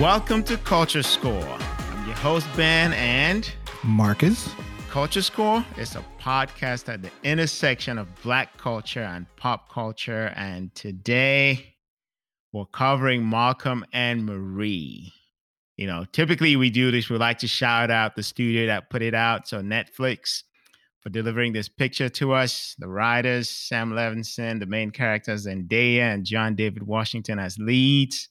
Welcome to Culture Score. I'm your host, Ben, and Marcus. Culture Score is a podcast at the intersection of Black culture and pop culture. And today we're covering Malcolm and Marie. You know, typically we do this, we like to shout out the studio that put it out. So, Netflix for delivering this picture to us, the writers, Sam Levinson, the main characters, Zendaya and John David Washington as leads.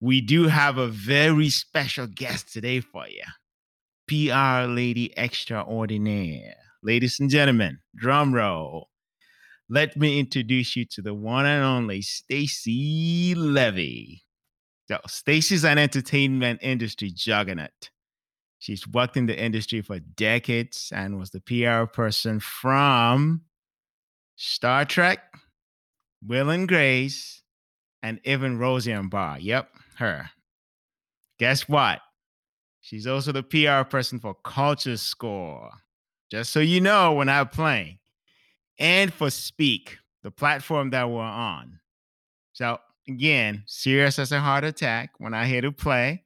We do have a very special guest today for you. PR lady extraordinaire. Ladies and gentlemen, drum roll. Let me introduce you to the one and only Stacy Levy. So, Stacy's an entertainment industry juggernaut. She's worked in the industry for decades and was the PR person from Star Trek, Will and Grace, and even Roseanne Barr. Yep, her. Guess what? She's also the PR person for Culture Score. Just so you know, when I'm playing, and for Speak, the platform that we're on. So again, serious as a heart attack when I hear to play.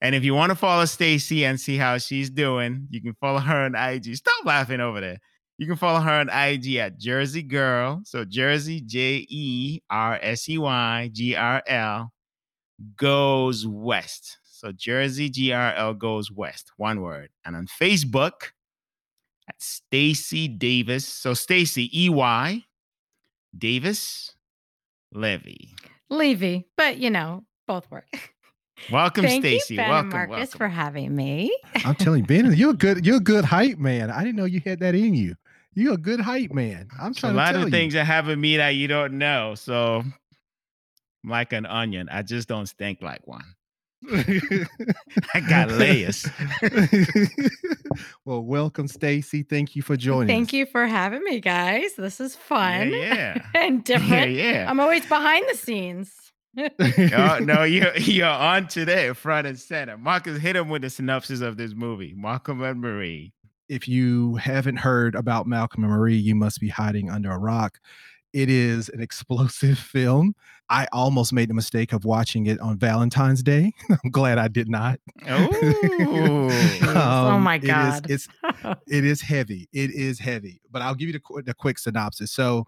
And if you want to follow Stacy and see how she's doing, you can follow her on IG. Stop laughing over there. You can follow her on IG at Jersey Girl. So Jersey, J E R S E Y G R L goes west. So Jersey GRL goes west, one word. And on Facebook at Stacy Davis. So Stacy E Y Davis Levy. Levy, but you know, both work. Welcome, Stacy. welcome, and Marcus, welcome. for having me. I'm telling you, Ben, you're a good, you're a good hype man. I didn't know you had that in you. You're a good hype man. I'm So a trying lot to tell of things that happen to me that you don't know. So I'm like an onion. I just don't stink like one. I got layers. well, welcome, Stacy. Thank you for joining. Thank us. you for having me, guys. This is fun Yeah, and different. yeah, yeah. I'm always behind the scenes. Oh, no, you're you're on today, front and center. Marcus, hit him with the synopsis of this movie, Malcolm and Marie. if you haven't heard about Malcolm and Marie, you must be hiding under a rock. It is an explosive film. I almost made the mistake of watching it on Valentine's Day. I'm glad I did not. Oh, oh Um, my God. it's it is heavy. It is heavy. But I'll give you the, the quick synopsis. So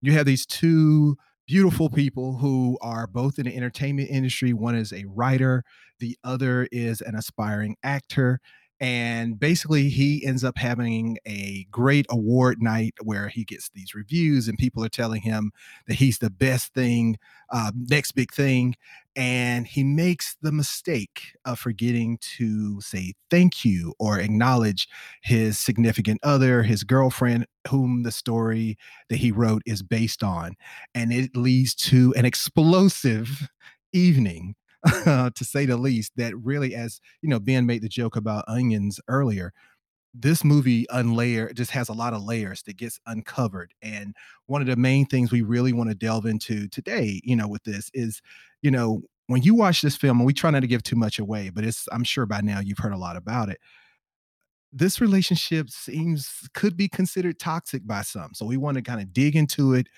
you have these two beautiful people who are both in the entertainment industry. One is a writer, the other is an aspiring actor. And basically, he ends up having a great award night where he gets these reviews, and people are telling him that he's the best thing, uh, next big thing. And he makes the mistake of forgetting to say thank you or acknowledge his significant other, his girlfriend, whom the story that he wrote is based on. And it leads to an explosive evening, to say the least, that really, as you know, Ben made the joke about onions earlier. This movie unlayer just has a lot of layers that gets uncovered. And one of the main things we really want to delve into today, you know, with this is, you know, when you watch this film, and we try not to give too much away, but it's I'm sure by now you've heard a lot about it this relationship seems could be considered toxic by some. So we want to kind of dig into it,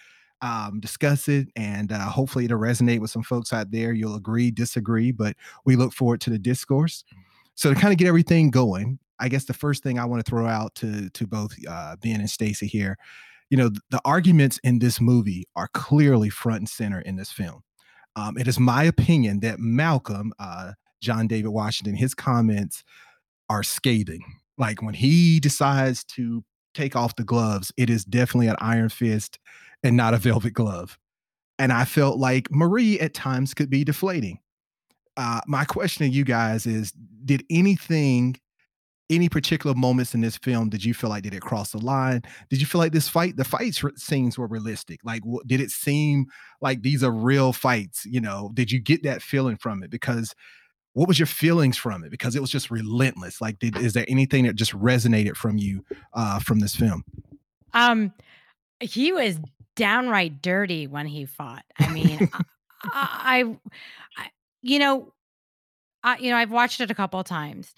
um, discuss it, and uh, hopefully it'll resonate with some folks out there. You'll agree, disagree, but we look forward to the discourse. So to kind of get everything going, I guess the first thing I want to throw out to to both uh, Ben and Stacy here, you know, the arguments in this movie are clearly front and center in this film. Um, it is my opinion that Malcolm, uh, John David Washington, his comments are scathing. Like when he decides to take off the gloves, it is definitely an iron fist and not a velvet glove. And I felt like Marie at times could be deflating. Uh, my question to you guys is Did anything, any particular moments in this film, did you feel like did it cross the line? Did you feel like this fight, the fight scenes were realistic? Like, wh- did it seem like these are real fights? You know, did you get that feeling from it? Because what was your feelings from it because it was just relentless like did, is there anything that just resonated from you uh from this film Um, he was downright dirty when he fought. I mean, I, I, I, you know, I, you know, I've watched it a couple of times,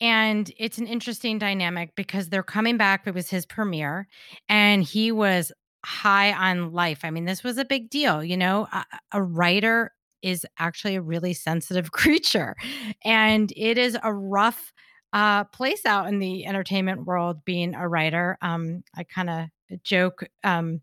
and it's an interesting dynamic because they're coming back. It was his premiere, and he was high on life. I mean, this was a big deal. You know, a, a writer is actually a really sensitive creature. And it is a rough uh, place out in the entertainment world being a writer. Um, I kind of joke um,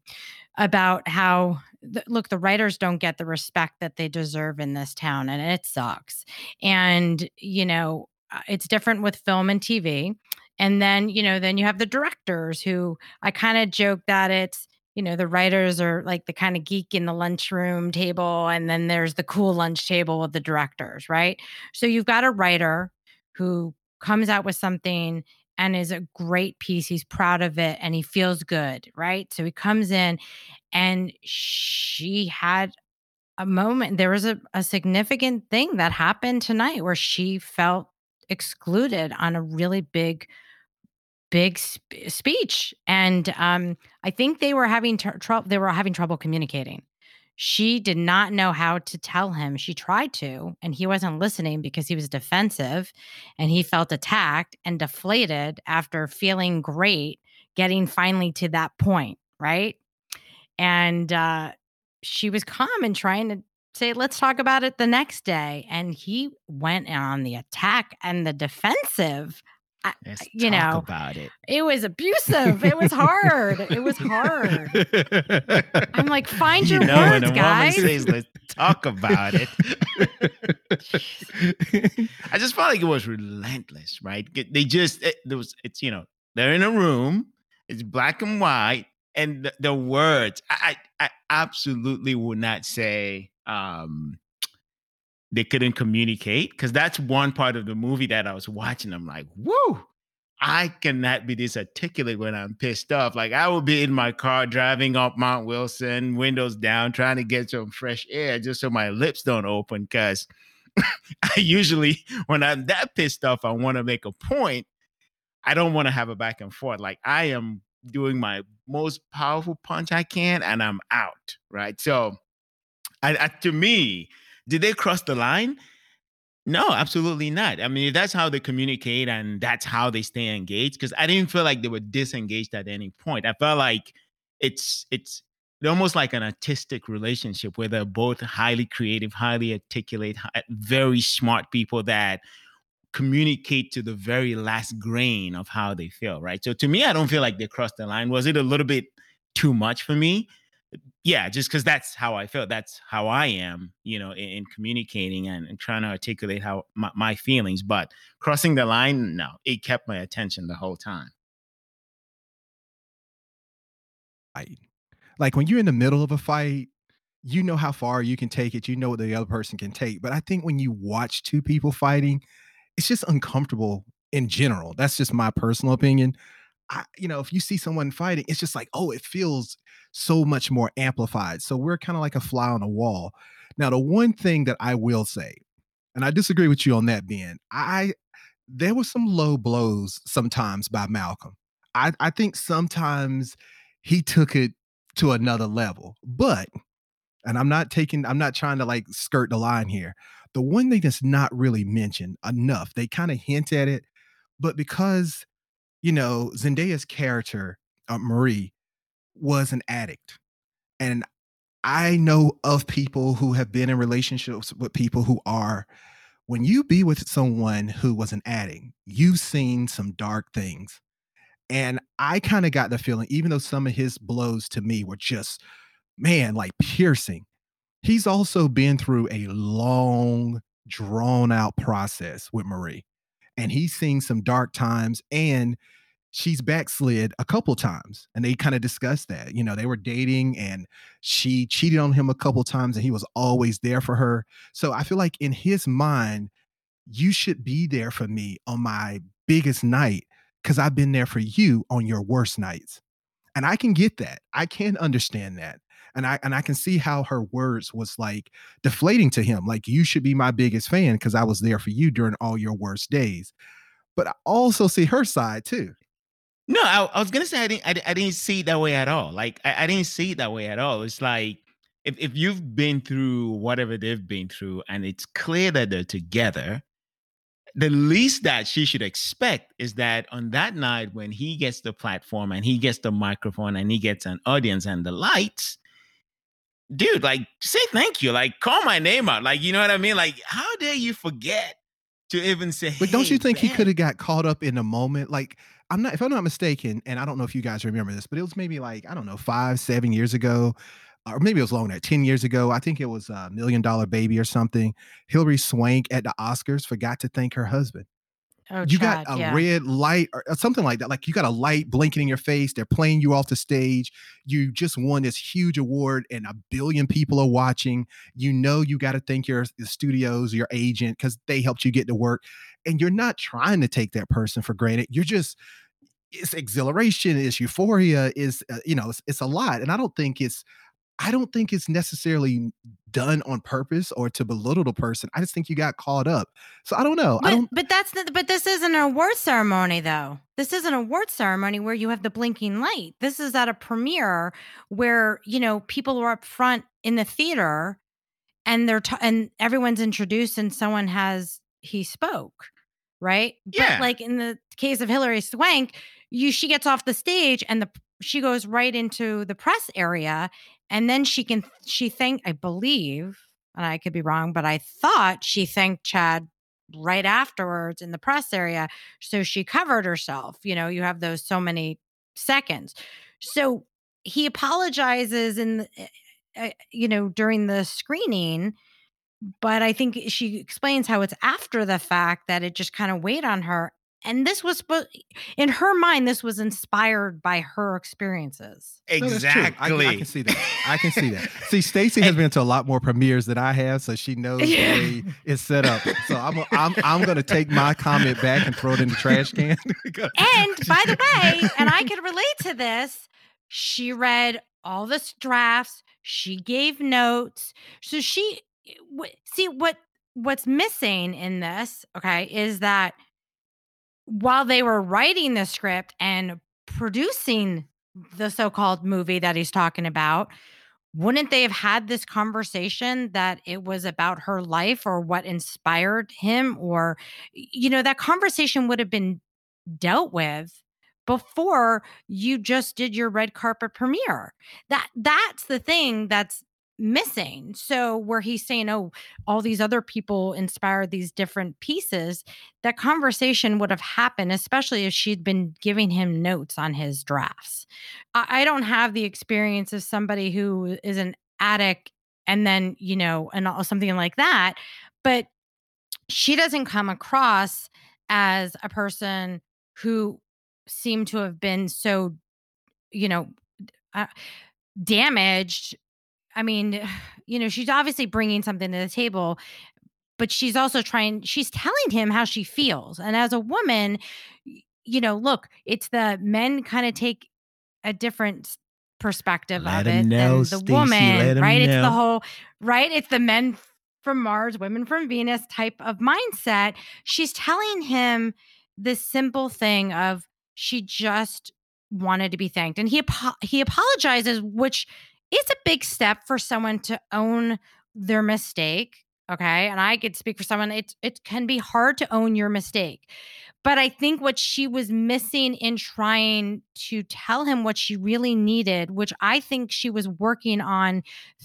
about how look the writers don't get the respect that they deserve in this town and it sucks. And you know uh, it's different with film and tv and then you know then you have the directors who i kind of joke that it's you know the writers are like the kind of geek in the lunchroom table and then there's the cool lunch table with the directors right? So you've got a writer who comes out with something and is a great piece. He's proud of it and he feels good, right? So he comes in and she had a moment. There was a, a significant thing that happened tonight where she felt excluded on a really big big sp- speech and um i think they were having tr- trouble they were having trouble communicating she did not know how to tell him. She tried to, and he wasn't listening because he was defensive and he felt attacked and deflated after feeling great, getting finally to that point, right? And uh, she was calm and trying to say, let's talk about it the next day. And he went on the attack and the defensive. Let's you talk know, about it. it was abusive. It was hard. it was hard. I'm like, find you your know, words, guys. says, "Let's talk about it," I just felt like it was relentless. Right? They just it, there was it's you know they're in a room. It's black and white, and the, the words I, I I absolutely would not say um they couldn't communicate because that's one part of the movie that I was watching. I'm like, woo. I cannot be this articulate when I'm pissed off. Like I will be in my car driving up Mount Wilson, windows down, trying to get some fresh air just so my lips don't open. Because I usually, when I'm that pissed off, I want to make a point. I don't want to have a back and forth. Like I am doing my most powerful punch I can, and I'm out. Right. So, I, I to me, did they cross the line? No, absolutely not. I mean, that's how they communicate and that's how they stay engaged. Because I didn't feel like they were disengaged at any point. I felt like it's it's almost like an artistic relationship where they're both highly creative, highly articulate, very smart people that communicate to the very last grain of how they feel. Right. So to me, I don't feel like they crossed the line. Was it a little bit too much for me? Yeah, just because that's how I felt. That's how I am, you know, in, in communicating and, and trying to articulate how my, my feelings. But crossing the line, no, it kept my attention the whole time. fight. Like when you're in the middle of a fight, you know how far you can take it. You know what the other person can take. But I think when you watch two people fighting, it's just uncomfortable in general. That's just my personal opinion. I, you know, if you see someone fighting, it's just like, oh, it feels so much more amplified. So we're kind of like a fly on the wall. Now, the one thing that I will say, and I disagree with you on that, Ben, I there were some low blows sometimes by Malcolm. I, I think sometimes he took it to another level. But, and I'm not taking, I'm not trying to like skirt the line here. The one thing that's not really mentioned enough, they kind of hint at it, but because, you know, Zendaya's character, uh, Marie, was an addict. And I know of people who have been in relationships with people who are, when you be with someone who was an addict, you've seen some dark things. And I kind of got the feeling, even though some of his blows to me were just, man, like piercing, he's also been through a long, drawn out process with Marie. And he's seen some dark times and she's backslid a couple times. And they kind of discussed that. You know, they were dating and she cheated on him a couple times and he was always there for her. So I feel like in his mind, you should be there for me on my biggest night because I've been there for you on your worst nights. And I can get that. I can understand that. And I and I can see how her words was like deflating to him. Like you should be my biggest fan because I was there for you during all your worst days. But I also see her side too. No, I, I was gonna say I didn't. I, I didn't see it that way at all. Like I, I didn't see it that way at all. It's like if if you've been through whatever they've been through, and it's clear that they're together, the least that she should expect is that on that night when he gets the platform and he gets the microphone and he gets an audience and the lights, dude, like say thank you, like call my name out, like you know what I mean? Like how dare you forget to even say? But don't you "Hey, think he could have got caught up in the moment? Like, I'm not, if I'm not mistaken, and I don't know if you guys remember this, but it was maybe like, I don't know, five, seven years ago, or maybe it was longer, 10 years ago. I think it was a million dollar baby or something. Hilary Swank at the Oscars forgot to thank her husband. Oh, you got a yeah. red light or something like that. Like you got a light blinking in your face. They're playing you off the stage. You just won this huge award, and a billion people are watching. You know you got to thank your studios, your agent, because they helped you get to work. And you're not trying to take that person for granted. You're just it's exhilaration, it's euphoria, is uh, you know, it's, it's a lot. And I don't think it's I don't think it's necessarily done on purpose or to belittle the person. I just think you got caught up. So I don't know. I But, don't but that's the, but this isn't an award ceremony though. This isn't an award ceremony where you have the blinking light. This is at a premiere where you know people are up front in the theater, and they're t- and everyone's introduced and someone has he spoke, right? Yeah. But like in the case of Hilary Swank, you she gets off the stage and the she goes right into the press area, and then she can she thank I believe, and I could be wrong, but I thought she thanked Chad right afterwards in the press area. So she covered herself. You know, you have those so many seconds. So he apologizes in, the, uh, you know, during the screening. But I think she explains how it's after the fact that it just kind of weighed on her. And this was, in her mind, this was inspired by her experiences. No. I- exactly. I, can see that. I can see that. See, Stacy has been to a lot more premieres than I have, so she knows the way it's set up. So I'm I'm I'm gonna take my comment back and throw it in the trash can. And by the way, and I can relate to this, she read all the drafts, she gave notes. So she w- Eh, see what what's missing in this, okay, is that while they were writing the script and producing the so-called movie that he's talking about, wouldn't they have had this conversation that it was about her life or what inspired him or you know that conversation would have been dealt with before you just did your red carpet premiere. That that's the thing that's missing. So where he's saying oh all these other people inspired these different pieces that conversation would have happened especially if she'd been giving him notes on his drafts. I, I don't have the experience of somebody who is an addict and then you know and something like that but she doesn't come across as a person who seemed to have been so you know uh, damaged i mean you know she's obviously bringing something to the table but she's also trying she's telling him how she feels and as a woman you know look it's the men kind of take a different perspective Let of it know, than the Stacey, woman right? It's the whole right? It's the men from mars women from venus type of mindset. She's telling him this simple thing of she just wanted to be thanked and he he apologizes which is a big step for someone to own their mistake okay? And i could speak for someone it it can be hard to own your mistake but i think what she was missing in trying to tell him what she really needed which i think she was working on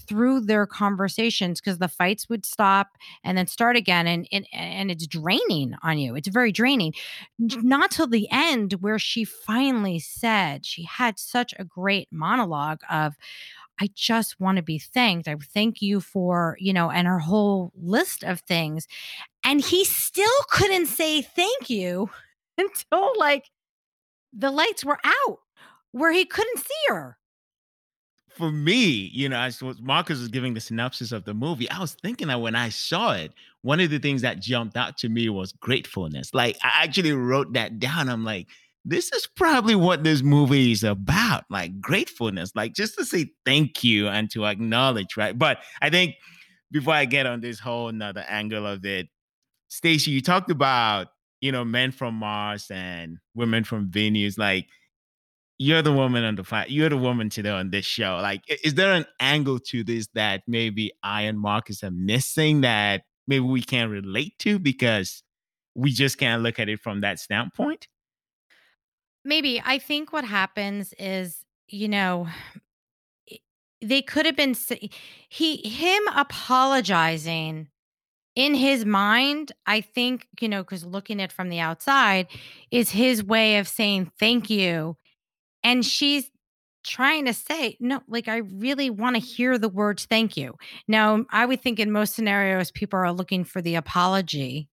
through their conversations because the fights would stop and then start again and, and and it's draining on you it's very draining. Mm. Not till the end where she finally said she had such a great monologue of I just want to be thanked. I thank you for, you know, and her whole list of things. And he still couldn't say thank you until like the lights were out where he couldn't see her. for me, you know, as Marcus was giving the synopsis of the movie, I was thinking that when I saw it, one of the things that jumped out to me was gratefulness. Like I actually wrote that down. I'm like, this is probably what this movie is about, like gratefulness, like just to say thank you and to acknowledge, right? But I think before I get on this whole another angle of it, Stacey, you talked about, you know, men from Mars and women from Venus, like you're the woman on the planet. You're the woman today on this show. Like, is there an angle to this that maybe I and Marcus are missing that maybe we can't relate to because we just can't look at it from that standpoint? Maybe I think what happens is, you know, they could have been he him apologizing in his mind, I think, you know, because looking at from the outside is his way of saying thank you. And she's trying to say, no, like, I really want to hear the words thank you. Now, I would think in most scenarios, people are looking for the apology.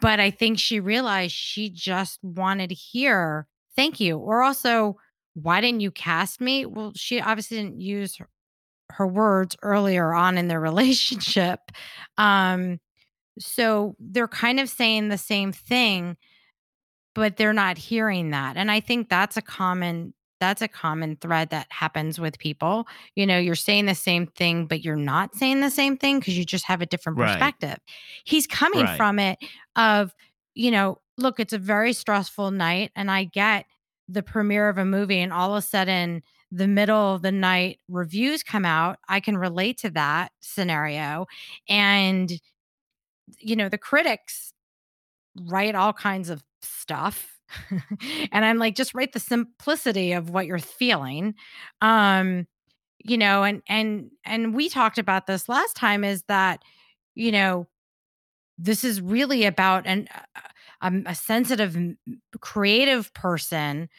But I think she realized she just wanted to hear thank you. Or also, why didn't you cast me? Well, she obviously didn't use her, her words earlier on in their relationship. Um, so they're kind of saying the same thing, but they're not hearing that. And I think that's a common that's a common thread that happens with people. You know, you're saying the same thing, but you're not saying the same thing because you just have a different Right. perspective. He's coming Right. from it of, you know, look, it's a very stressful night, and I get the premiere of a movie, and all of a sudden, the middle of the night reviews come out. I can relate to that scenario. And, you know, the critics write all kinds of stuff. and I'm like, just write the simplicity of what you're feeling. Um, you know, and and and we talked about this last time is that, you know, this is really about an a, a sensitive creative person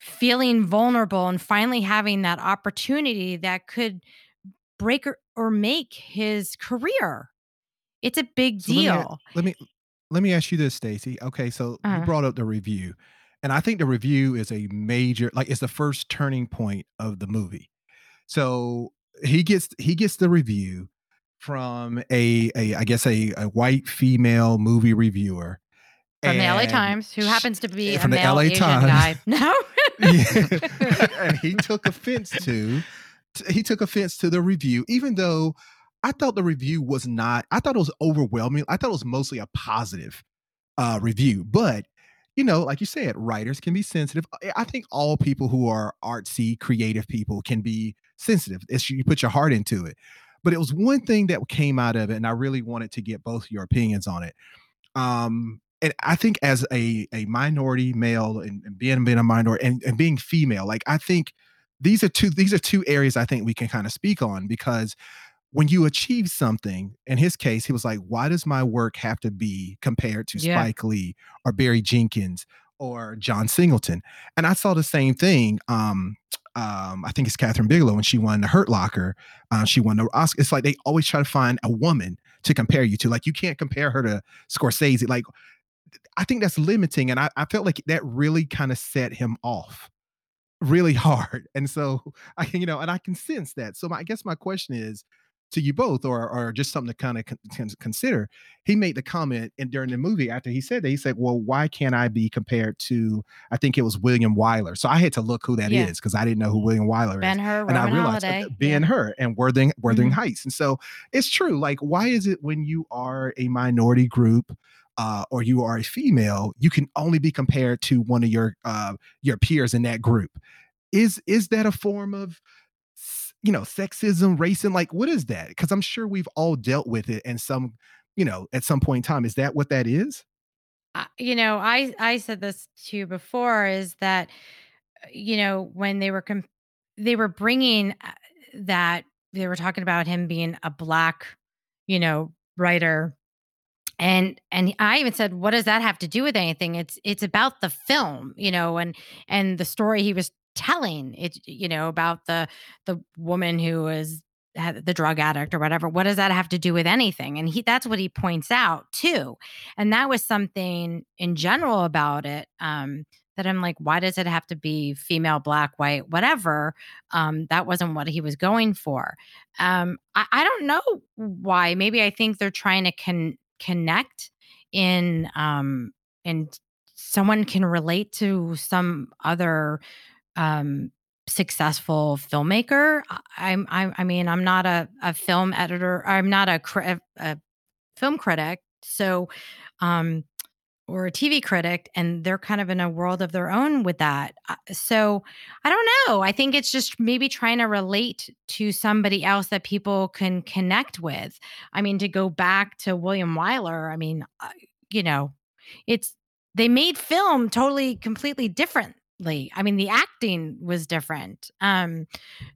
feeling vulnerable and finally having that opportunity that could break or, or make his career. It's a big So let me deal. let me let me ask you this, Stacy. Okay, so you Uh-huh. brought up the review, and I think the review is a major, like, it's the first turning point of the movie. So he gets he gets the review from a a I guess a, a white female movie reviewer from the LA Times, who happens to be a from the male LA Asian Times. guy. No, Yeah. and he took offense to he took offense to the review even though i thought the review was not i thought it was overwhelming. I thought it was mostly a positive uh review. But you know like you said writers can be sensitive. I- i think all people who are artsy creative people can be sensitive. It's you put your heart into it. But it was one thing that came out of it and i really wanted to get both your opinions on it. Um and I think as a a minority male and, and being being a minority and, and being female, like I think these are two these are two areas I think we can kind of speak on because when you achieve something, in his case, he was like, why does my work have to be compared to Yeah. Spike Lee or Barry Jenkins or John Singleton? And I saw the same thing. Um, um, I think it's Kathryn Bigelow when she won the Hurt Locker. Uh, she won the Oscar. It's like they always try to find a woman to compare you to. Like you can't compare her to Scorsese. Like I think that's limiting. And I, I felt like that really kind of set him off really hard. And so I can, you know, and I can sense that. So my, I guess my question is to you both, or or just something to kind of con- con- consider. He made the comment and during the movie after he said that, he said, Well, why can't I be compared to I think it was William Wyler? So I had to look who that is Yeah. because I didn't know who William Wyler is Ben Hur, and I realized Holiday, being yeah. her and Wuthering Wuthering Mhm. Heights. And so it's true. Like, why is it when you are a minority group uh, or you are a female, you can only be compared to one of your uh, your peers in that group? Is is that a form of you know sexism, racism? Like, what is that? Because I'm sure we've all dealt with it and some, you know, at some point in time. Is that what that is? I- you know, I I said this to you before is that uh, you know when they were com- they were bringing uh, that they were talking about him being a black, you know, writer and and I even said what does that have to do with anything? It's it's about the film you know and and the story he was telling. It you know about the the woman who was the drug addict or whatever. What does that have to do with anything? And he that's what he points out too. And that was something in general about it um that I'm like why does it have to be female black white whatever? Um that wasn't what he was going for. Um I, I don't know why. Maybe I think they're trying to con- connect in um and someone can relate to some other um successful filmmaker. I- i'm i'm i mean i'm not a, a film editor i'm not a, a film critic. So um or a tv critic and they're kind of in a world of their own with that Uh, so i don't know i think it's just maybe trying to relate to somebody else that people can connect with i mean to go back to william wyler i mean uh, you know it's they made film totally completely differently differently. I mean, the acting was different. Um,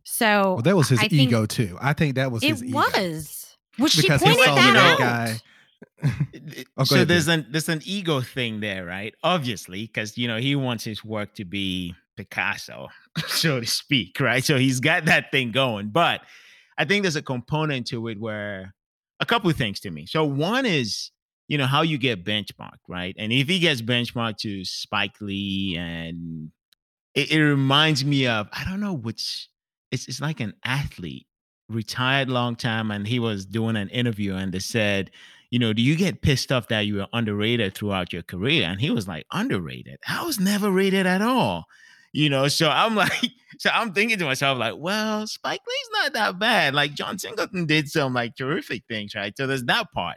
so Well, that was his I ego too. I think that was it his ego. was. Well, she Because he pointed that out. guy- Oh, so ahead, there's an there's an ego thing there, right? Obviously, because you know he wants his work to be Picasso, so to speak, right? So he's got that thing going. But I think there's a component to it where a couple of things to me. So one is you know how you get benchmarked, right? And if he gets benchmarked to Spike Lee, and it, it reminds me of I don't know which it's it's like an athlete retired long time and he was doing an interview and they said you know, do you get pissed off that you were underrated throughout your career? And he was like, underrated? I was never rated at all. You know, so I'm like, so I'm thinking to myself, like, well, Spike Lee's not that bad. Like John Singleton did some like terrific things, right? So there's that part.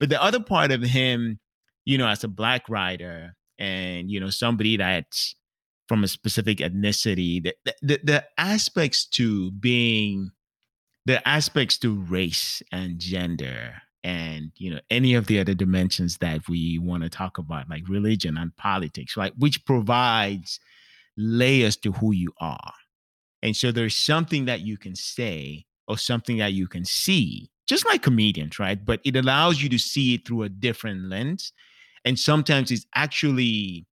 But the other part of him, you know, as a black writer and you know, somebody that's from a specific ethnicity, the the, the, aspects to being the aspects to race and gender and you know any of the other dimensions that we want to talk about like religion and politics right which provides layers to who you are. And so there's something that you can say or something that you can see just like comedians right? But it allows you to see it through a different lens. And sometimes it's actually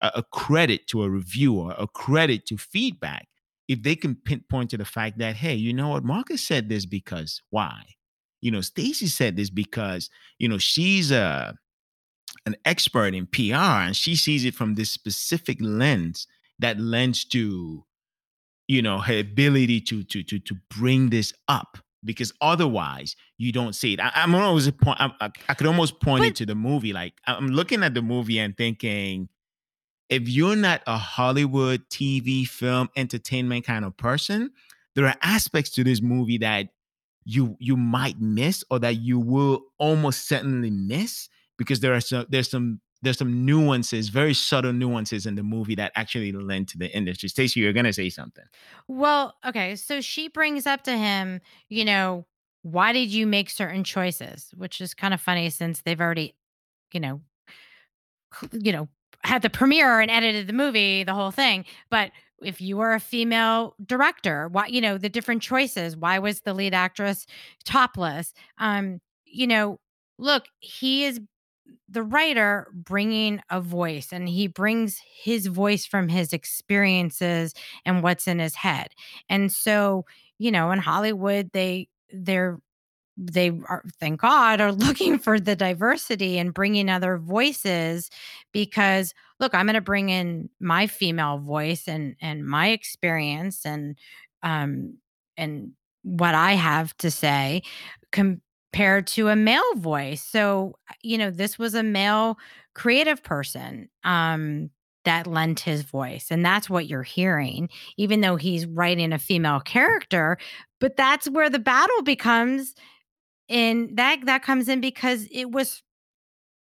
a, a credit to a reviewer a credit to feedback if they can pinpoint to the fact that hey you know what? Marcus said this because why you know stacy said this because you know she's a an expert in pr and she sees it from this specific lens that lends to you know her ability to to to to bring this up because otherwise you don't see it. I, i'm always a point I, I, I could almost point it to the movie like i'm looking at the movie and thinking if you're not a hollywood tv film entertainment kind of person there are aspects to this movie that you you might miss or that you will almost certainly miss because there are some there's some there's some nuances very subtle nuances in the movie that actually lend to the industry stacey you're gonna say something Well, okay. So she brings up to him, you know, why did you make certain choices? Which is kind of funny since they've already, you know, you know, had the premiere and edited the movie, the whole thing. But if you were a female director, why, you know, the different choices. Why was the lead actress topless? Um, you know, look, he is the writer bringing a voice and he brings his voice from his experiences and what's in his head. And so, you know, in Hollywood, they they're they are thank God are looking for the diversity and bringing other voices because look, I'm going to bring in my female voice and and my experience and um and what I have to say compared to a male voice. So, you know, this was a male creative person um that lent his voice and that's what you're hearing even though he's writing a female character but that's where the battle becomes and that that comes in because it was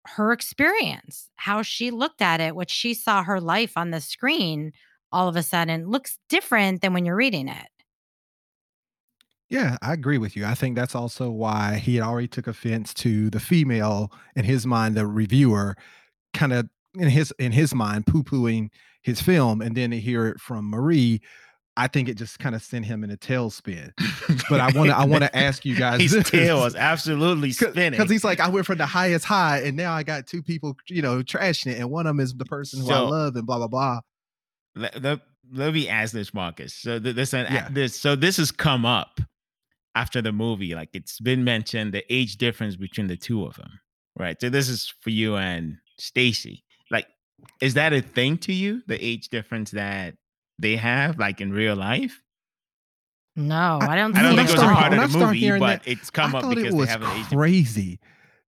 her experience how she looked at it what she saw her life on the screen all of a sudden looks different than when you're reading it Yeah, I agree with you. I think that's also why he had already took offense to the female in his mind, the reviewer, kind of in his in his mind poo-pooing his film, and then to hear it from Marie, I think it just kind of sent him in a tailspin. But I want to I want to ask you guys his this. tail was absolutely spinning because he's like, I went from the highest high, and now I got two people, you know, trashing it, and one of them is the person who I love, and blah blah blah. let, let, let me ask this, Marcus. So th- this, uh, an, Yeah. this, so this has come up after the movie. Like it's been mentioned the age difference between the two of them, right? So this is for you and Stacy. Like, is that a thing to you? The age difference that they have, like in real life? no i don't I don't think it was a part when of the movie, but that, it's come I up because it was they have an age difference. crazy.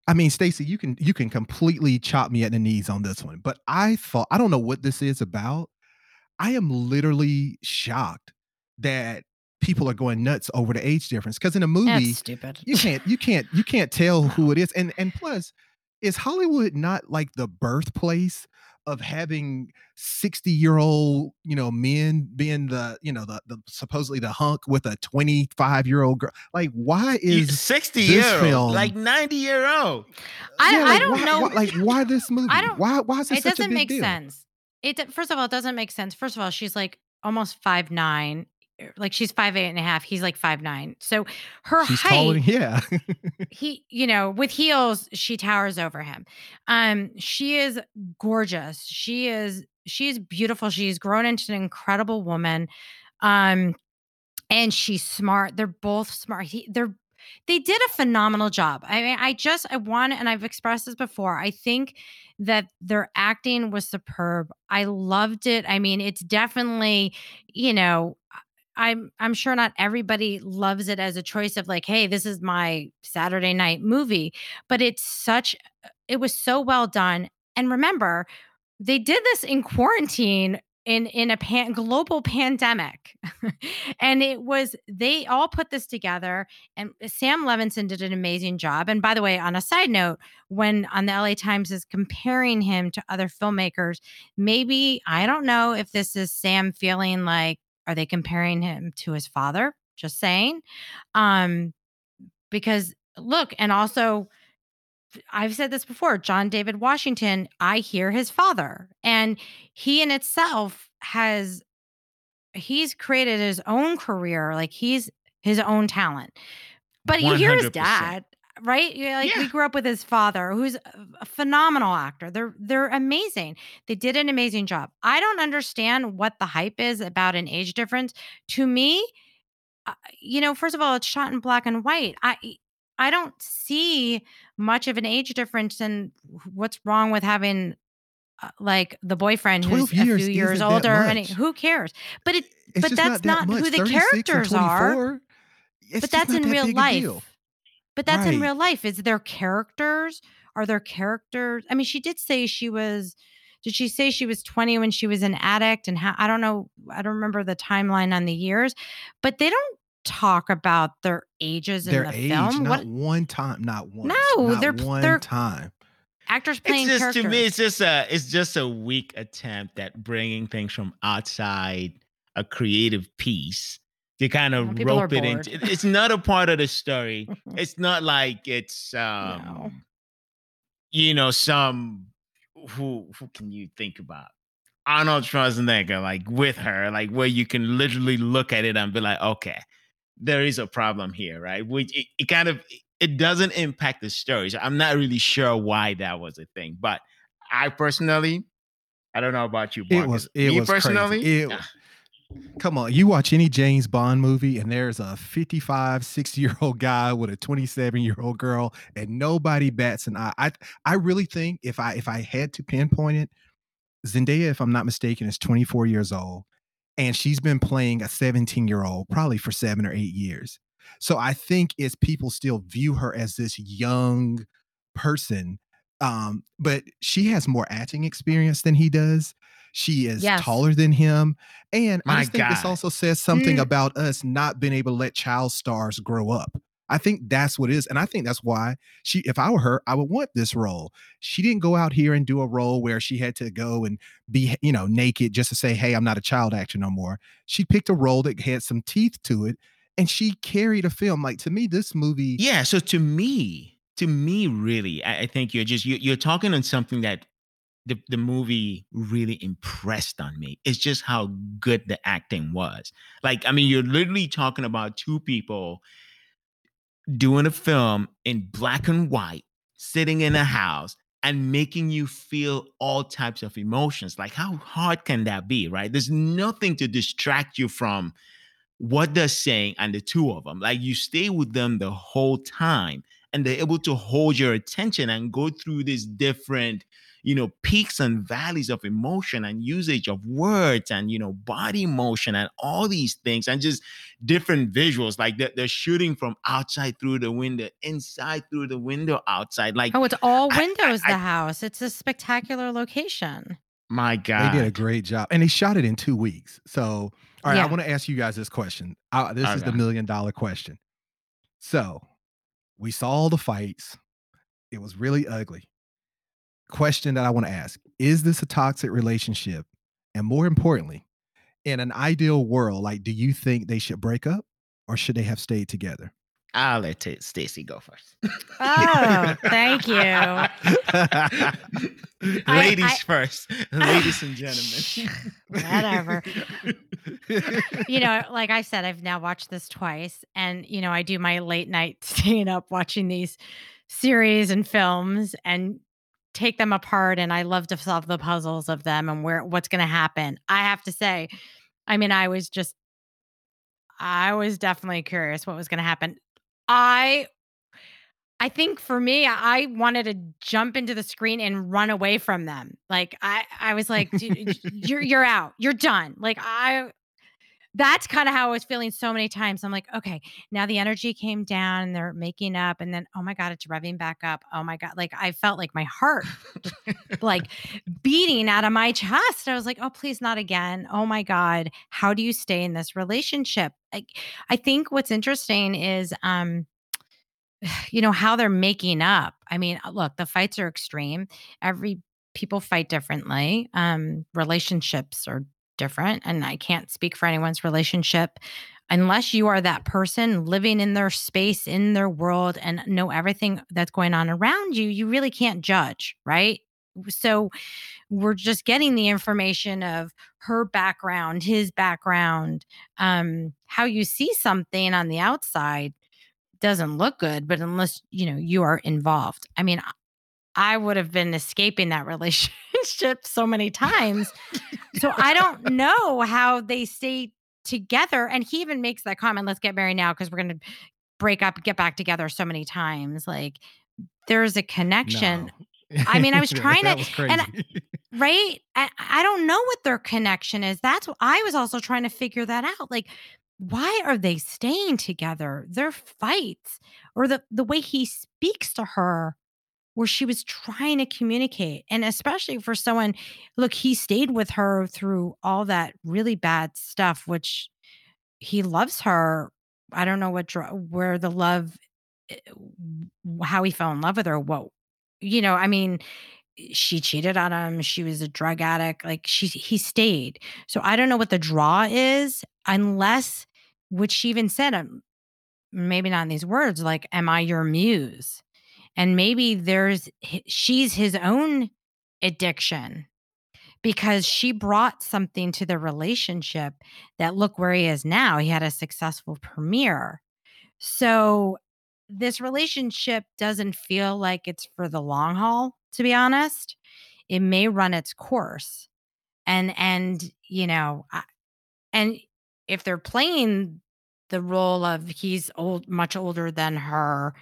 I mean, Stacy, you can you can completely chop me at the knees on this one, but I thought I don't know what this is about. I am literally shocked that people are going nuts over the age difference because in a movie that's stupid you can't you can't you can't tell who it is, and and plus, is Hollywood not like the birthplace of having 60 year old you know men being the you know the, the supposedly the hunk with a 25 year old girl like why You- is 60 this year old, film- like 90 year old. I, Yeah, I like, don't why, know why- like why this movie don't- why why is this it such a doesn't big make deal? sense It first of all, it doesn't make sense. First of all, she's like almost five nine. Er, like she's five eight and a half. He's like five nine. So her She's height, taller yeah. he, you know, with heels, she towers over him. Um, she is gorgeous. She is she is beautiful. She's grown into an incredible woman. Um, and she's smart. They're both smart. He, they're they did a phenomenal job. I mean, I just I want and I've expressed this before. I think that their acting was superb. I loved it. I mean, it's definitely, you know, I'm I'm sure not everybody loves it as a choice of like, hey, this is my Saturday night movie, but it's such it was so well done. And remember, they did this in quarantine in in a pan, global pandemic and it was they all put this together and sam levinson did an amazing job and by the way on a side note when on the la times is comparing him to other filmmakers maybe i don't know if this is sam feeling like are they comparing him to his father just saying um because look and also I've said this before, John David Washington, I hear his father. And he in itself has he's created his own career, like he's his own talent. But you hear his dad, right? You're like we grew up with his father, who's a phenomenal actor. They're they're amazing. They did an amazing job. I don't understand what the hype is about an age difference. To me, uh, you know, first of all, it's shot in black and white. I I don't see much of an age difference and what's wrong with having uh, like the boyfriend who's 12 a few years older and much. who cares? But it It's but that's not that not who the characters are. But that's in real life. But that's in real life. Is there characters? Are there characters? I mean, she did say she was did she say she was 20 when she was an addict and how I don't know, I don't remember the timeline on the years, but they don't talk about their ages in Their the age, film. not What one time, not once. No, not they're- one they're- time. actors It's playing just characters. to me, it's just a it's just a weak attempt at bringing things from outside a creative piece to kind of people rope it bored. into. It's not a part of the story. It's not like it's um, No. you know, some who who can you think about? Arnold Schwarzenegger, like with her, like where you can literally look at it and be like, okay, there is a problem here, right? Which it, it kind of it doesn't impact the story. So I'm not really sure why that was a thing. But I personally, I don't know about you, It was- it Me was crazy. personally. It- ah, Come on, you watch any James Bond movie, and there's a 55, 60 year old guy with a 27 year old girl, and nobody bats an eye. I I really think if I if I had to pinpoint it, Zendaya, if I'm not mistaken, is 24 years old, and she's been playing a 17 year old probably for seven or eight years. So I think it's people still view her as this young person, um, but she has more acting experience than he does. She is Yes. taller than him, and I My just think this also says something Mm. about us not being able to let child stars grow up. I think that's what it is. And I think that's why she, if I were her, I would want this role. She didn't go out here and do a role where she had to go and be, you know, naked just to say, hey, I'm not a child actor no more. She picked a role that had some teeth to it and she carried a film. Like to me, this movie, Yeah. So to me, to me, really, I, I think you're just you, you're talking on something that the the movie really impressed on me. It's just how good the acting was. Like, I mean, you're literally talking about two people doing a film in black and white, sitting in a house and making you feel all types of emotions. Like, how hard can that be, right? There's nothing to distract you from what they're saying and the two of them. Like, you stay with them the whole time and they're able to hold your attention and go through these different you know peaks and valleys of emotion and usage of words and you know body motion and all these things and just different visuals like they're, they're shooting from outside through the window inside through the window outside like Oh, it's all I- I- windows, I- the house. It's a spectacular location. my god they did a great job and they shot it in two weeks. So, all right, I want to ask you guys this question. Uh, this is the million dollar question. So, we saw all the fights, it was really ugly. Question that I want to ask Is this a toxic relationship? And more importantly, in an ideal world, like, do you think they should break up or should they have stayed together? i'll let Ta- stacy go first Oh, thank you. I- Ladies I- first, ladies and gentlemen. Whatever. you know, like I said, I've now watched this twice, and you know, I do my late night staying up watching these series and films and take them apart, and I love to solve the puzzles of them and where what's going to happen. I have to say, I mean, I was just, I was definitely curious what was going to happen. I. I think for me, I wanted to jump into the screen and run away from them. Like I, I was like, "Dude, you're you're out. You're done. Like I that's kind of how I was feeling so many times. I'm like, okay, now the energy came down and they're making up, and then oh my god, it's revving back up. Oh my god, like I felt like my heart like beating out of my chest. I was like, oh please, not again. Oh my god, how do you stay in this relationship? Like, I think what's interesting is um you know how they're making up i mean uh, look the fights are extreme every people fight differently um relationships are different and i can't speak for anyone's relationship unless you are that person living in their space in their world and know everything that's going on around you you really can't judge right so we're just getting the information of her background his background um how you see something on the outside doesn't look good, but unless you know you are involved. I mean, I would have been escaping that relationship so many times. so I don't know how they stay together. And he even makes that comment, let's get married now because we're going to break up, get back together so many times. Like there's a connection. No. I mean, I was trying to- was and right? I, I don't know what their connection is. That's what I was also trying to figure that out. Like, why are they staying together? Their fights or the the way he speaks to her, where she was trying to communicate, and especially for someone, look, he stayed with her through all that really bad stuff, which he loves her. I don't know what where the love, eh, how he fell in love with her. What you know, I mean, she cheated on him. She was a drug addict. Like she, he stayed. So I don't know what the draw is, unless, which she even said, um, maybe not in these words, like, "Am I your muse?" And maybe there's she's his own addiction because she brought something to the relationship that look where he is now. He had a successful premiere. So this relationship doesn't feel like it's for the long haul, to be honest. It may run its course. And and you know, and if they're playing the role of he's old much older than her,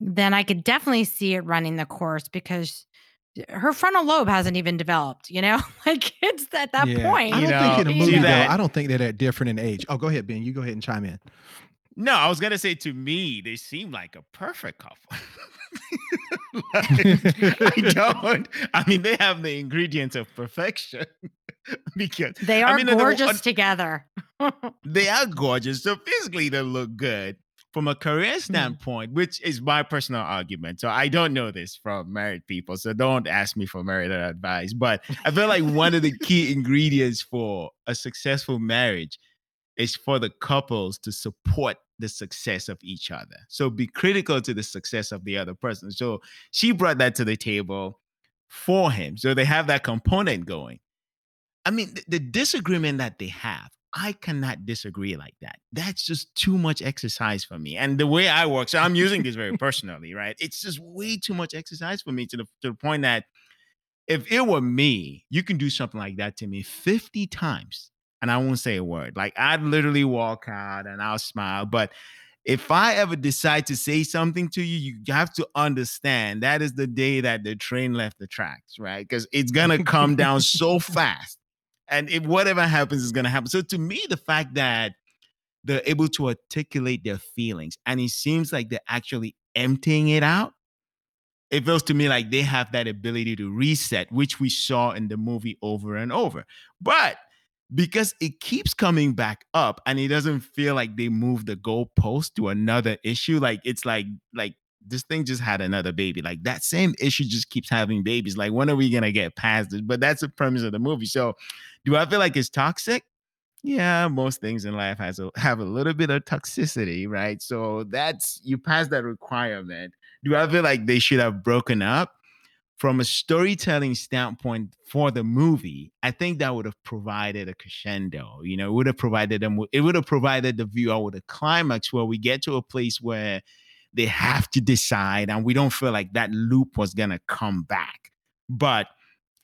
then I could definitely see it running the course because her frontal lobe hasn't even developed, you know? like it's at that Yeah. point. I don't think in know, a movie though. that- I don't think they're that different in age. Oh, go ahead, Ben. You go ahead and chime in. No, I was gonna say to me, they seem like a perfect couple. Like, I don't. I mean, they have the ingredients of perfection because They I are mean, and the- gorgeous together. they are gorgeous. So physically, they look good. From a career mm-hmm. standpoint, which is my personal argument. So I don't know this from married people. So don't ask me for married advice. But I feel like one of the key ingredients for a successful marriage is for the couples to support the success of each other. So be critical to the success of the other person. So she brought that to the table for him. So they have that component going. I mean, the, the disagreement that they have, I cannot disagree like that. That's just too much exercise for me. And the way I work, so I'm using this very personally, right? It's just way too much exercise for me to the to the point that if it were me, you can do something like that to me 50 times and I won't say a word. Like I'd literally walk out and I'll smile. But if I ever decide to say something to you, you have to understand that is the day that the train left the tracks, right? Because it's gonna come down so fast. And if whatever happens is gonna happen. So to me, the fact that they're able to articulate their feelings and it seems like they're actually emptying it out it feels to me like they have that ability to reset, which we saw in the movie over and over. But because it keeps coming back up and it doesn't feel like they move the goalpost to another issue, like it's like like this thing just had another baby. Like that same issue just keeps having babies. Like when are we gonna get past it? But that's the premise of the movie. So do I feel like it's toxic? Yeah, most things in life has a have a little bit of toxicity, right? So that's you pass that requirement. Do I feel like they should have broken up? from a storytelling standpoint for the movie, I think that would have provided a crescendo. You know, it would have provided them. It would have provided the viewer with a climax where we get to a place where they have to decide, and we don't feel like that loop was gonna come back. But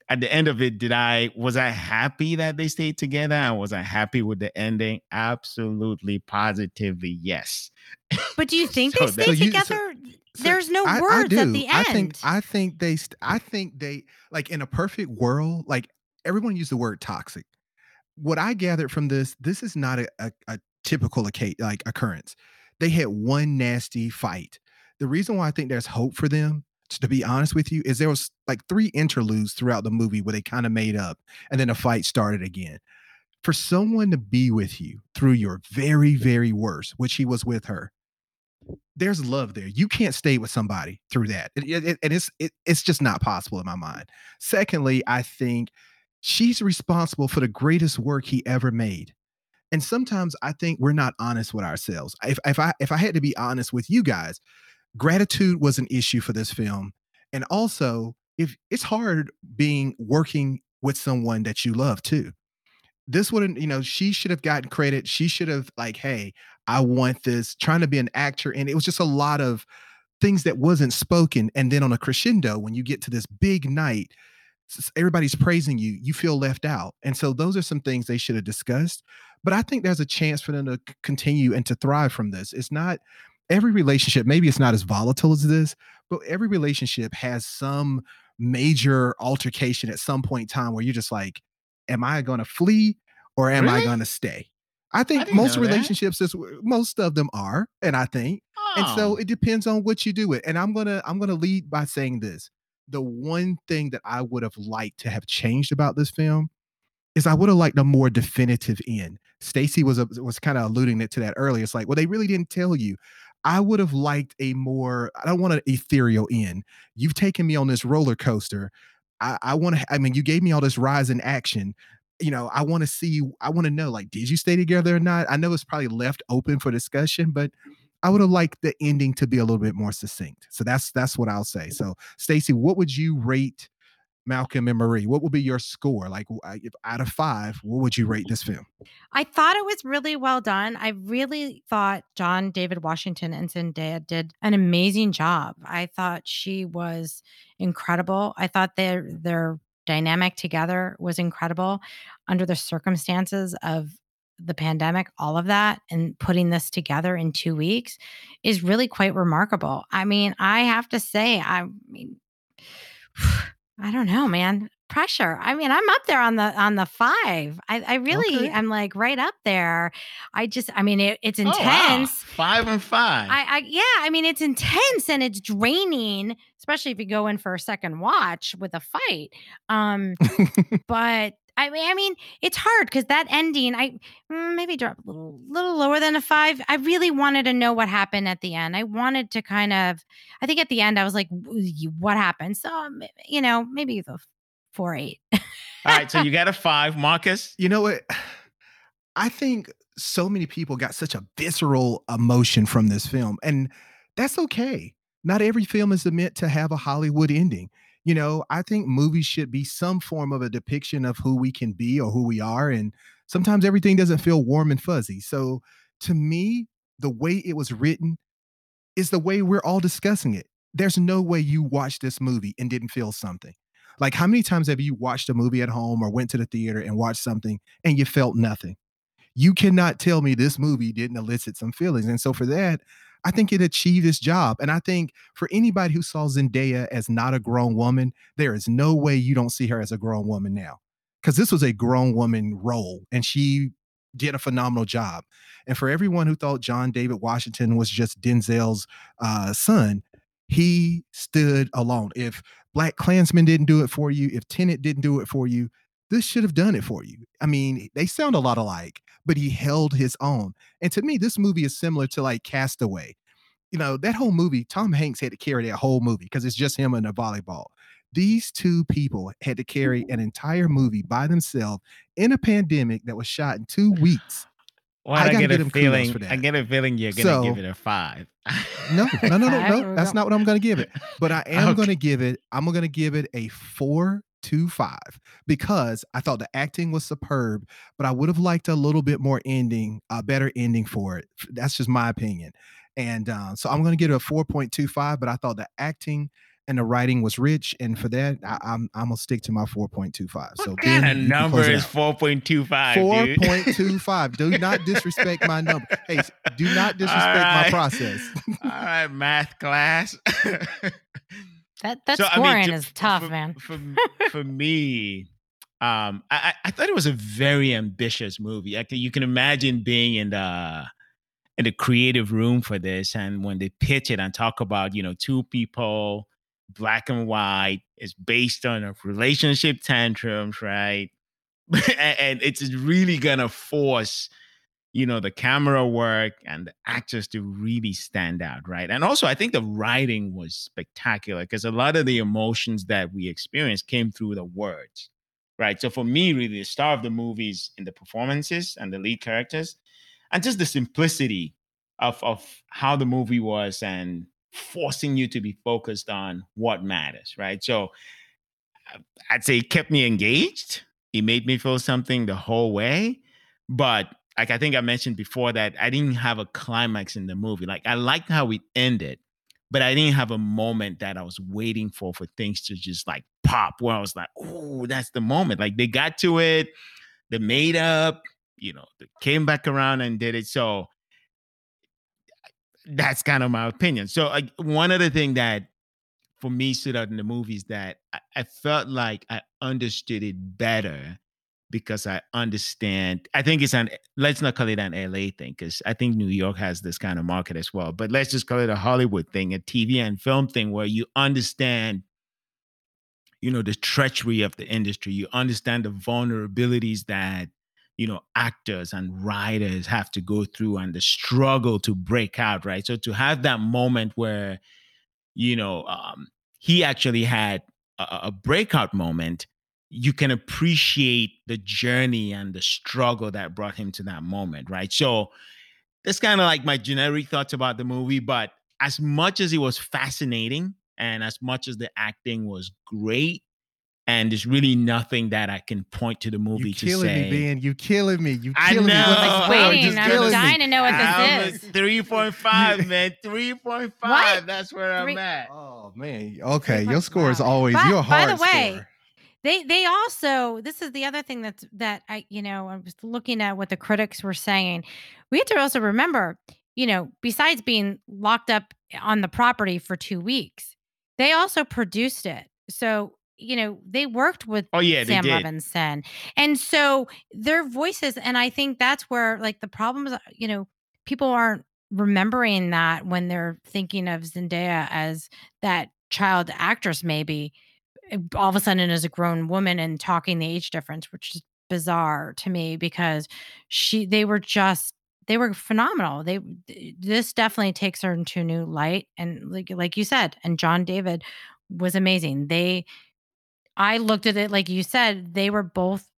at the end of it, did I was I happy that they stayed together? And was I happy with the ending? Absolutely, positively, yes. But do you think so they stayed so you, together? So, so There's no I, words I at the end. I think I think they I think they like in a perfect world, like everyone used the word toxic. What I gathered from this, this is not a, a, a typical like occurrence. They had one nasty fight. The reason why I think there's hope for them to be honest with you, is there was like three interludes throughout the movie where they kind of made up and then a fight started again. For someone to be with you through your very, very worst, which he was with her, there's love there. You can't stay with somebody through that. and it's it, it's just not possible in my mind. Secondly, I think she's responsible for the greatest work he ever made. And sometimes I think we're not honest with ourselves. If, if I if I had to be honest with you guys, gratitude was an issue for this film. And also, if it's hard being working with someone that you love too. This wouldn't, you know, she should have gotten credit. She should have like, hey, I want this, trying to be an actor. And it was just a lot of things that wasn't spoken. And then on a crescendo, when you get to this big night, everybody's praising you, you feel left out. And so those are some things they should have discussed. But I think there's a chance for them to continue and to thrive from this. It's not every relationship, maybe it's not as volatile as this, but every relationship has some major altercation at some point in time where you're just like, am I going to flee or am really? I going to stay? I think I most relationships is most of them are, and I think, oh. and so oh. it depends on what you do it. And I'm gonna I'm gonna lead by saying this: the one thing that I would have liked to have changed about this film is I would have liked a more definitive end. Stacy was a, was kind of alluding it to that earlier. It's like, well, they really didn't tell you. I would have liked a more, I don't want an ethereal end. You've taken me on this roller coaster. I, I want to, I mean, you gave me all this rise in action. You know, I want to see, I want to know, like, did you stay together or not? I know it's probably left open for discussion, but I would have liked the ending to be a little bit more succinct. So that's that's what I'll say. So, Stacy, what would you rate Malcolm and Marie, what would be your score? Like, out of five, what would you rate this film? I thought it was really well done. I really thought John David Washington and Zendaya did an amazing job. I thought she was incredible. I thought their their dynamic together was incredible under the circumstances of the pandemic, all of that, and putting this together in two weeks is really quite remarkable. I mean, I have to say, I mean. I don't know, man. Pressure. I mean, I'm up there on the on the five. I, I really okay. am like right up there. I just, I mean, it, it's intense. Oh, wow. Five and five. I, I, yeah. I mean, it's intense and it's draining, especially if you go in for a second watch with a fight. Um, but I mean, I mean, it's hard because that ending, I mm, maybe drop a little, little lower than a five. I really wanted to know what happened at the end. I wanted to kind of, I think at the end, I was like, what happened? So, um, you know, maybe the four eight. All right, so you got a five, Marcus. You know what? I think so many people got such a visceral emotion from this film, and that's okay. Not every film is meant to have a Hollywood ending you know, I think movies should be some form of a depiction of who we can be or who we are. And sometimes everything doesn't feel warm and fuzzy. So to me, the way it was written is the way we're all discussing it. There's no way you watched this movie and didn't feel something. Like, how many times have you watched a movie at home or went to the theater and watched something and you felt nothing? You cannot tell me this movie didn't elicit some feelings. And so, for that, I think it achieved its job. And I think for anybody who saw Zendaya as not a grown woman, there is no way you don't see her as a grown woman now. Because this was a grown woman role and she did a phenomenal job. And for everyone who thought John David Washington was just Denzel's uh, son, he stood alone. If BlacKkKlansman didn't do it for you, if Tenet didn't do it for you, this should have done it for you. I mean, they sound a lot alike, but he held his own. And to me, this movie is similar to like Castaway. You know, that whole movie, Tom Hanks had to carry that whole movie because it's just him and a volleyball. These two people had to carry an entire movie by themselves in a pandemic that was shot in two weeks. Well, I I, get a feeling. I get a feeling you're gonna So- give it a five. No, no, no, no, no. That's not what I'm going to give it. But I am Okay. going to give it. I'm going to give it a four to five because I thought the acting was superb, but I would have liked a little bit more ending, a better ending for it. That's just my opinion. And uh, so I'm going to give it a 4.25. But I thought the acting and the writing was rich, and for that, I, I'm I'm gonna stick to my 4.25. So of number is out. four point two five? Four point two five. Do not disrespect my number. Hey, do not disrespect my process. All right, math class. That that So, I mean, scoring is tough, for, man. For, for me, um, I, I I thought it was a very ambitious movie. I can, you can imagine being in the in the creative room for this, and when they pitch it and talk about you know two people, black and white, it's based on a relationship tantrums, right? and, and it's really gonna force you know the camera work and the actors to really stand out right? And also i think the writing was spectacular because a lot of the emotions that we experienced came through the words right? So for me really the star of the movies in the performances and the lead characters and just the simplicity of of how the movie was and forcing you to be focused on what matters right? So uh, i'd say it kept me engaged. It made me feel something the whole way but like I think I mentioned before that I didn't have a climax in the movie. Like I liked how it ended, but I didn't have a moment that I was waiting for for things to just like pop where I was like, oh, that's the moment. Like they got to it, they made up, you know, they came back around and did it. So that's kind of my opinion. So like one other thing that for me stood out in the movie is that I, I felt like I understood it better because I understand. I think it's an let's not call it an LA thing because I think New York has this kind of market as well. But let's just call it a Hollywood thing, a TV and film thing where you understand, you know, the treachery of the industry. You understand the vulnerabilities that you know actors and writers have to go through and the struggle to break out. Right. So to have that moment where, you know, um, he actually had a, a breakout moment you can appreciate the journey and the struggle that brought him to that moment, right? So that's kind of like my generic thoughts about the movie. But as much as it was fascinating and as much as the acting was great, and there's really nothing that I can point to the movie to see. You to killing say. me, Ben. You killing me. You I killing me. know. with the Oh, I'm score. waiting. I'm killing me. dying to know what I'm this is. 3.5, man. 3.5. What? That's where Three- I'm at. Oh man. Okay. Your 3.5. score is always By- you're a by hard the way, scorer. They they also this is the other thing that's that I you know I was looking at what the critics were saying. We have to also remember, you know, besides being locked up on the property for two weeks, they also produced it. So you know they worked with Oh, yeah, Sam. Levinson, and so their voices, and I think that's where like the problems, uh, you know, people aren't remembering that when they're thinking of Zendaya as that child actress, maybe Eh, all of a sudden as a grown woman and talking the age difference, which is bizarre to me because she they were just they were phenomenal. They eh, this definitely takes her into a new light. And like like you said, and John David was amazing. They I looked at it like you said, they were both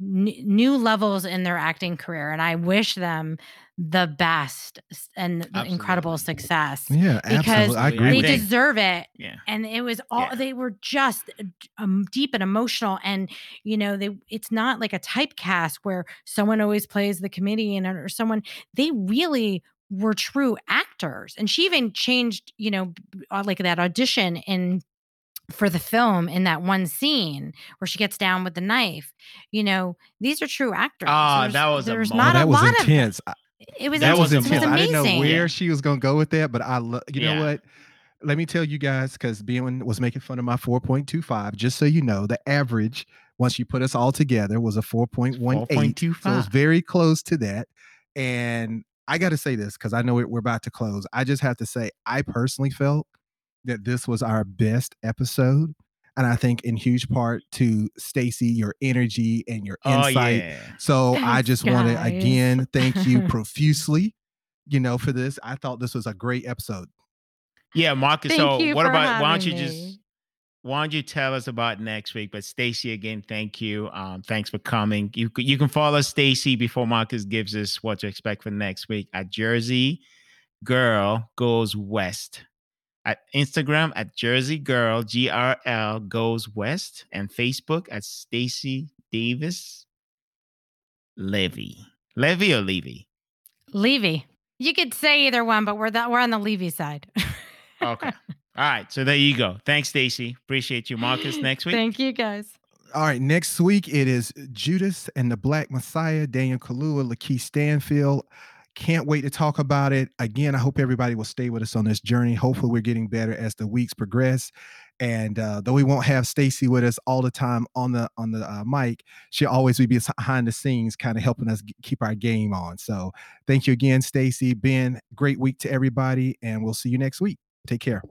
n- new levels in their acting career, and I wish them the best and the incredible success. Yeah, Because absolutely. I agree They with deserve it Yeah. and it was all Yeah. they were just uh, um, deep and emotional and you know they it's not like a typecast where someone always plays the comedian or someone they really were true actors and she even changed you know b- b- uh, like that audition in for the film in that one scene where she gets down with the knife you know these are true actors Ah, There's- that was a there's moment. Oh, not that a was lot intense. Of it was That that was intense. intense. was I didn't know where she was going to go with that, but I love. You Yeah. know what? Let me tell you guys, because Ben was making fun of my 4.25. Just so you know, the average once you put us all together was a 4.18. So it's 4.25. very close to that. And I got to say this because I know we're about to close. I just have to say, I personally felt that this was our best episode. And I think in huge part to Stacy, your energy and your Oh, insight. yeah. So I just want to again thank you profusely, you know, for this. I thought this was a great episode. Yeah, Marcus. Thank so what about why don't you having just why don't you tell us about next week? But Stacy, again, thank you. Um, thanks for coming. You you can follow Stacy before Marcus gives us what to expect for next week at Jersey Girl Goes West. At Instagram at Jersey Girl G R L Goes West and Facebook at Stacy Davis Levy. Levy or Levy? Levy. You could say either one, but we're the, we're on the Levy side. okay. All right. So there you go. Thanks, Stacy. Appreciate you. Marcus, next week. Thank you, guys. All right, next week it is Judas and the Black Messiah, Daniel Kaluuya, Lakeith Stanfield. Can't wait to talk about it. Again, I hope everybody will stay with us on this journey. Hopefully, we're getting better as the weeks progress. And uh, though we won't have Stacy with us all the time on the on the uh, mic, she'll always be behind the scenes, kind of helping us keep our game on. So, thank you again, Stacy. Ben, great week to everybody, and we'll see you next week. Take care.